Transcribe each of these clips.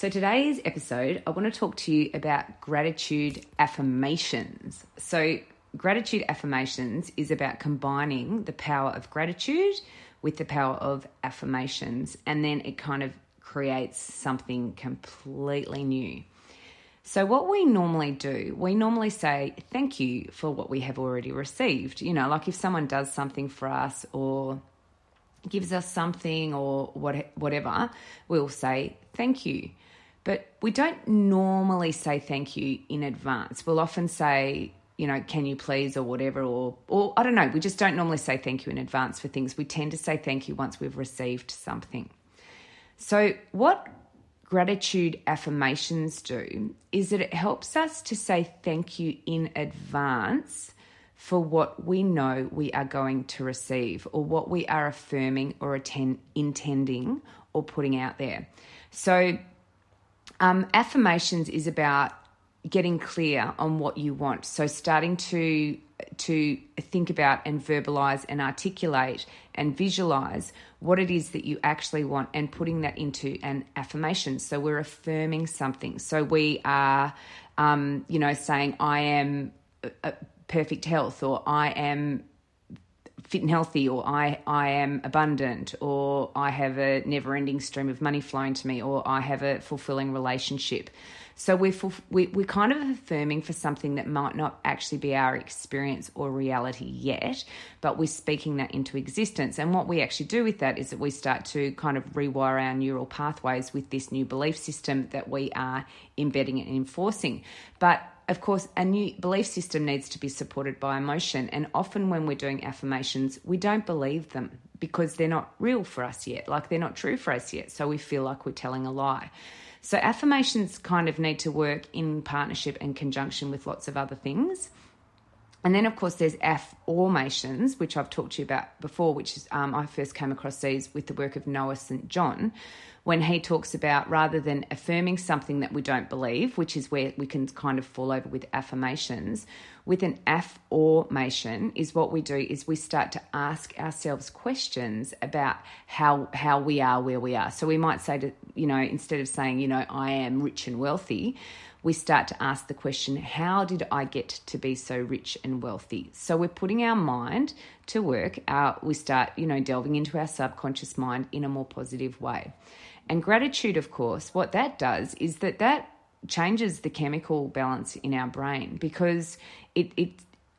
So, today's episode, I want to talk to you about gratitude affirmations. So, gratitude affirmations is about combining the power of gratitude with the power of affirmations, and then it kind of creates something completely new. So, what we normally do, we normally say thank you for what we have already received. You know, like if someone does something for us or gives us something or what, whatever, we'll say thank you. But we don't normally say thank you in advance. We'll often say, you know, can you please or whatever, or, or I don't know, we just don't normally say thank you in advance for things. We tend to say thank you once we've received something. So, what gratitude affirmations do is that it helps us to say thank you in advance for what we know we are going to receive or what we are affirming or attend, intending or putting out there. So, um, affirmations is about getting clear on what you want. So starting to to think about and verbalize and articulate and visualize what it is that you actually want and putting that into an affirmation. So we're affirming something. So we are, um, you know, saying I am perfect health or I am fit and healthy or I, I am abundant or I have a never ending stream of money flowing to me or I have a fulfilling relationship. So we're, we, we're kind of affirming for something that might not actually be our experience or reality yet, but we're speaking that into existence. And what we actually do with that is that we start to kind of rewire our neural pathways with this new belief system that we are embedding and enforcing. But of course, a new belief system needs to be supported by emotion. And often when we're doing affirmations, we don't believe them because they're not real for us yet, like they're not true for us yet. So we feel like we're telling a lie. So affirmations kind of need to work in partnership and conjunction with lots of other things. And then, of course, there's afformations, which I've talked to you about before, which is um, I first came across these with the work of Noah St. John, when he talks about rather than affirming something that we don't believe, which is where we can kind of fall over with affirmations, with an afformation is what we do is we start to ask ourselves questions about how how we are where we are. So we might say to you know instead of saying you know I am rich and wealthy, we start to ask the question, how did I get to be so rich and wealthy? So we're putting our mind to work. Our, we start, you know, delving into our subconscious mind in a more positive way. And gratitude, of course, what that does is that that changes the chemical balance in our brain because it, it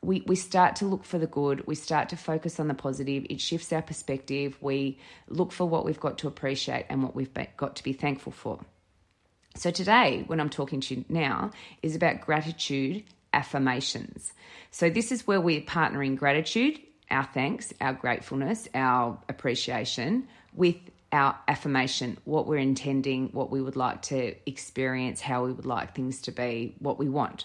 we, we start to look for the good, we start to focus on the positive, it shifts our perspective, we look for what we've got to appreciate and what we've got to be thankful for. So, today, when I'm talking to you now, is about gratitude affirmations. So, this is where we're partnering gratitude, our thanks, our gratefulness, our appreciation with our affirmation, what we're intending, what we would like to experience, how we would like things to be, what we want.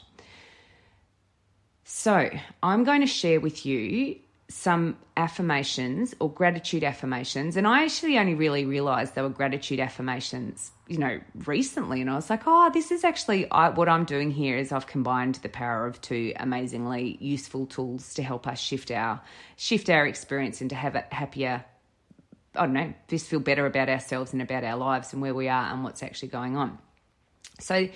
So, I'm going to share with you some affirmations or gratitude affirmations. And I actually only really realized they were gratitude affirmations, you know, recently. And I was like, oh, this is actually I, what I'm doing here is I've combined the power of two amazingly useful tools to help us shift our shift our experience and to have a happier I don't know, just feel better about ourselves and about our lives and where we are and what's actually going on. So,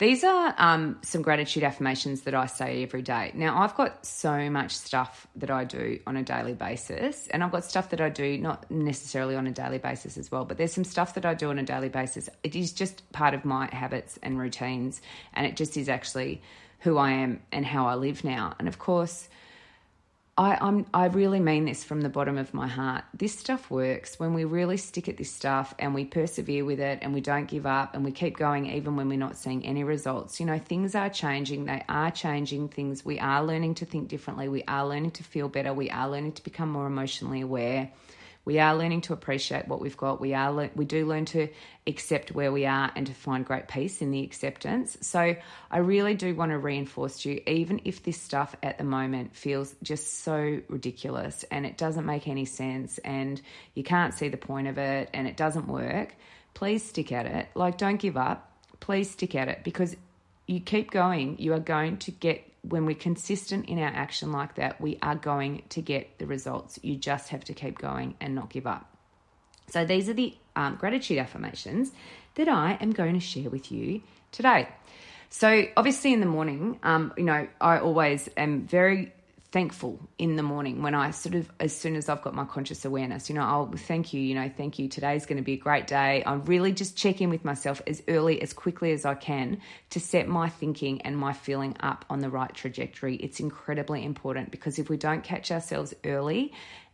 these are um, some gratitude affirmations that I say every day. Now, I've got so much stuff that I do on a daily basis, and I've got stuff that I do not necessarily on a daily basis as well, but there's some stuff that I do on a daily basis. It is just part of my habits and routines, and it just is actually who I am and how I live now. And of course, I, I'm, I really mean this from the bottom of my heart. This stuff works when we really stick at this stuff and we persevere with it and we don't give up and we keep going even when we're not seeing any results. You know, things are changing, they are changing things. We are learning to think differently, we are learning to feel better, we are learning to become more emotionally aware. We are learning to appreciate what we've got. We are we do learn to accept where we are and to find great peace in the acceptance. So I really do want to reinforce to you, even if this stuff at the moment feels just so ridiculous and it doesn't make any sense and you can't see the point of it and it doesn't work, please stick at it. Like, don't give up. Please stick at it because you keep going, you are going to get when we're consistent in our action like that, we are going to get the results. You just have to keep going and not give up. So, these are the um, gratitude affirmations that I am going to share with you today. So, obviously, in the morning, um, you know, I always am very thankful in the morning when I sort of, as soon as I've got my conscious awareness, you know, oh, I'll thank you, you know, thank you. Today's going to be a great day. I really just check in with myself as early, as quickly as I can to set my thinking and my feeling up on the right trajectory. It's incredibly important because if we don't catch ourselves early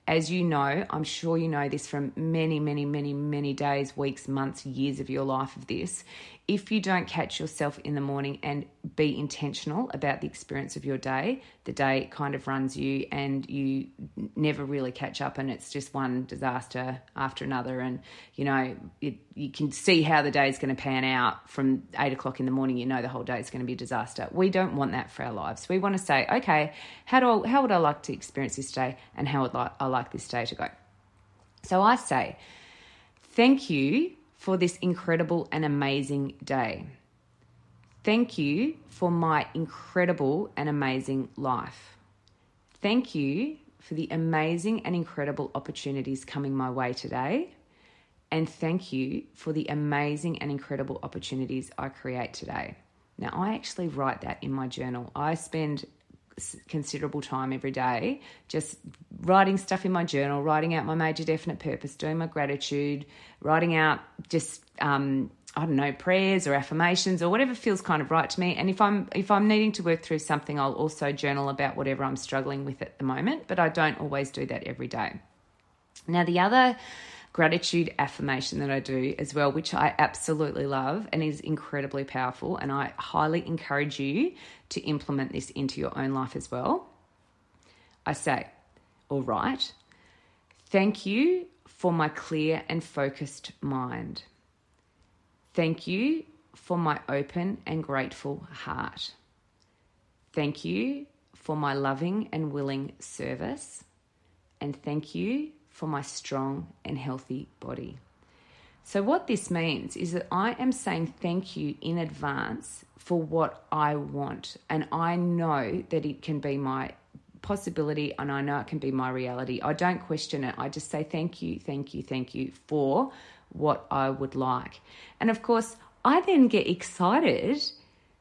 as you know, I'm sure you know this from many, many, many, many days, weeks, months, years of your life of this. If you don't catch yourself in the morning and be intentional about the experience of your day, the day kind of runs you and you never really catch up, and it's just one disaster after another. And you know, it, you can see how the day is going to pan out from eight o'clock in the morning. You know, the whole day is going to be a disaster. We don't want that for our lives. We want to say, okay, how do I, how would I like to experience this day, and how would I like this day to go? So I say, thank you for this incredible and amazing day. Thank you for my incredible and amazing life. Thank you for the amazing and incredible opportunities coming my way today. And thank you for the amazing and incredible opportunities I create today. Now, I actually write that in my journal. I spend considerable time every day just writing stuff in my journal, writing out my major definite purpose, doing my gratitude, writing out just um, I don't know prayers or affirmations or whatever feels kind of right to me. And if I'm if I'm needing to work through something, I'll also journal about whatever I'm struggling with at the moment. But I don't always do that every day. Now the other gratitude affirmation that I do as well, which I absolutely love and is incredibly powerful. And I highly encourage you to implement this into your own life as well. I say, all right, thank you for my clear and focused mind. Thank you for my open and grateful heart. Thank you for my loving and willing service. And thank you for my strong and healthy body. So, what this means is that I am saying thank you in advance for what I want. And I know that it can be my possibility and I know it can be my reality. I don't question it. I just say thank you, thank you, thank you for what I would like. And of course, I then get excited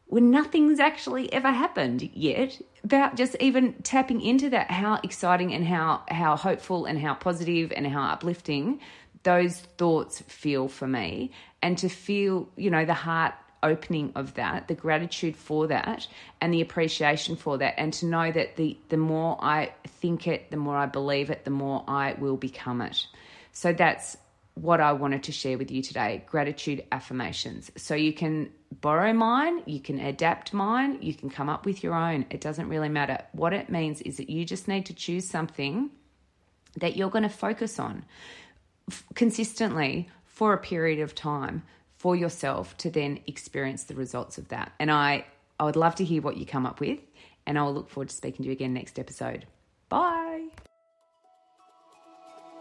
when nothing's actually ever happened yet about just even tapping into that how exciting and how how hopeful and how positive and how uplifting those thoughts feel for me. And to feel you know the heart opening of that the gratitude for that and the appreciation for that and to know that the the more i think it the more i believe it the more i will become it. So that's what I wanted to share with you today gratitude affirmations. So you can borrow mine, you can adapt mine, you can come up with your own. It doesn't really matter. What it means is that you just need to choose something that you're going to focus on consistently for a period of time for yourself to then experience the results of that. And I I would love to hear what you come up with and I will look forward to speaking to you again next episode. Bye.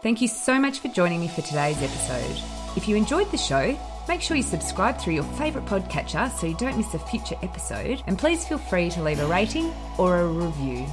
Thank you so much for joining me for today's episode. If you enjoyed the show, make sure you subscribe through your favourite podcatcher so you don't miss a future episode, and please feel free to leave a rating or a review.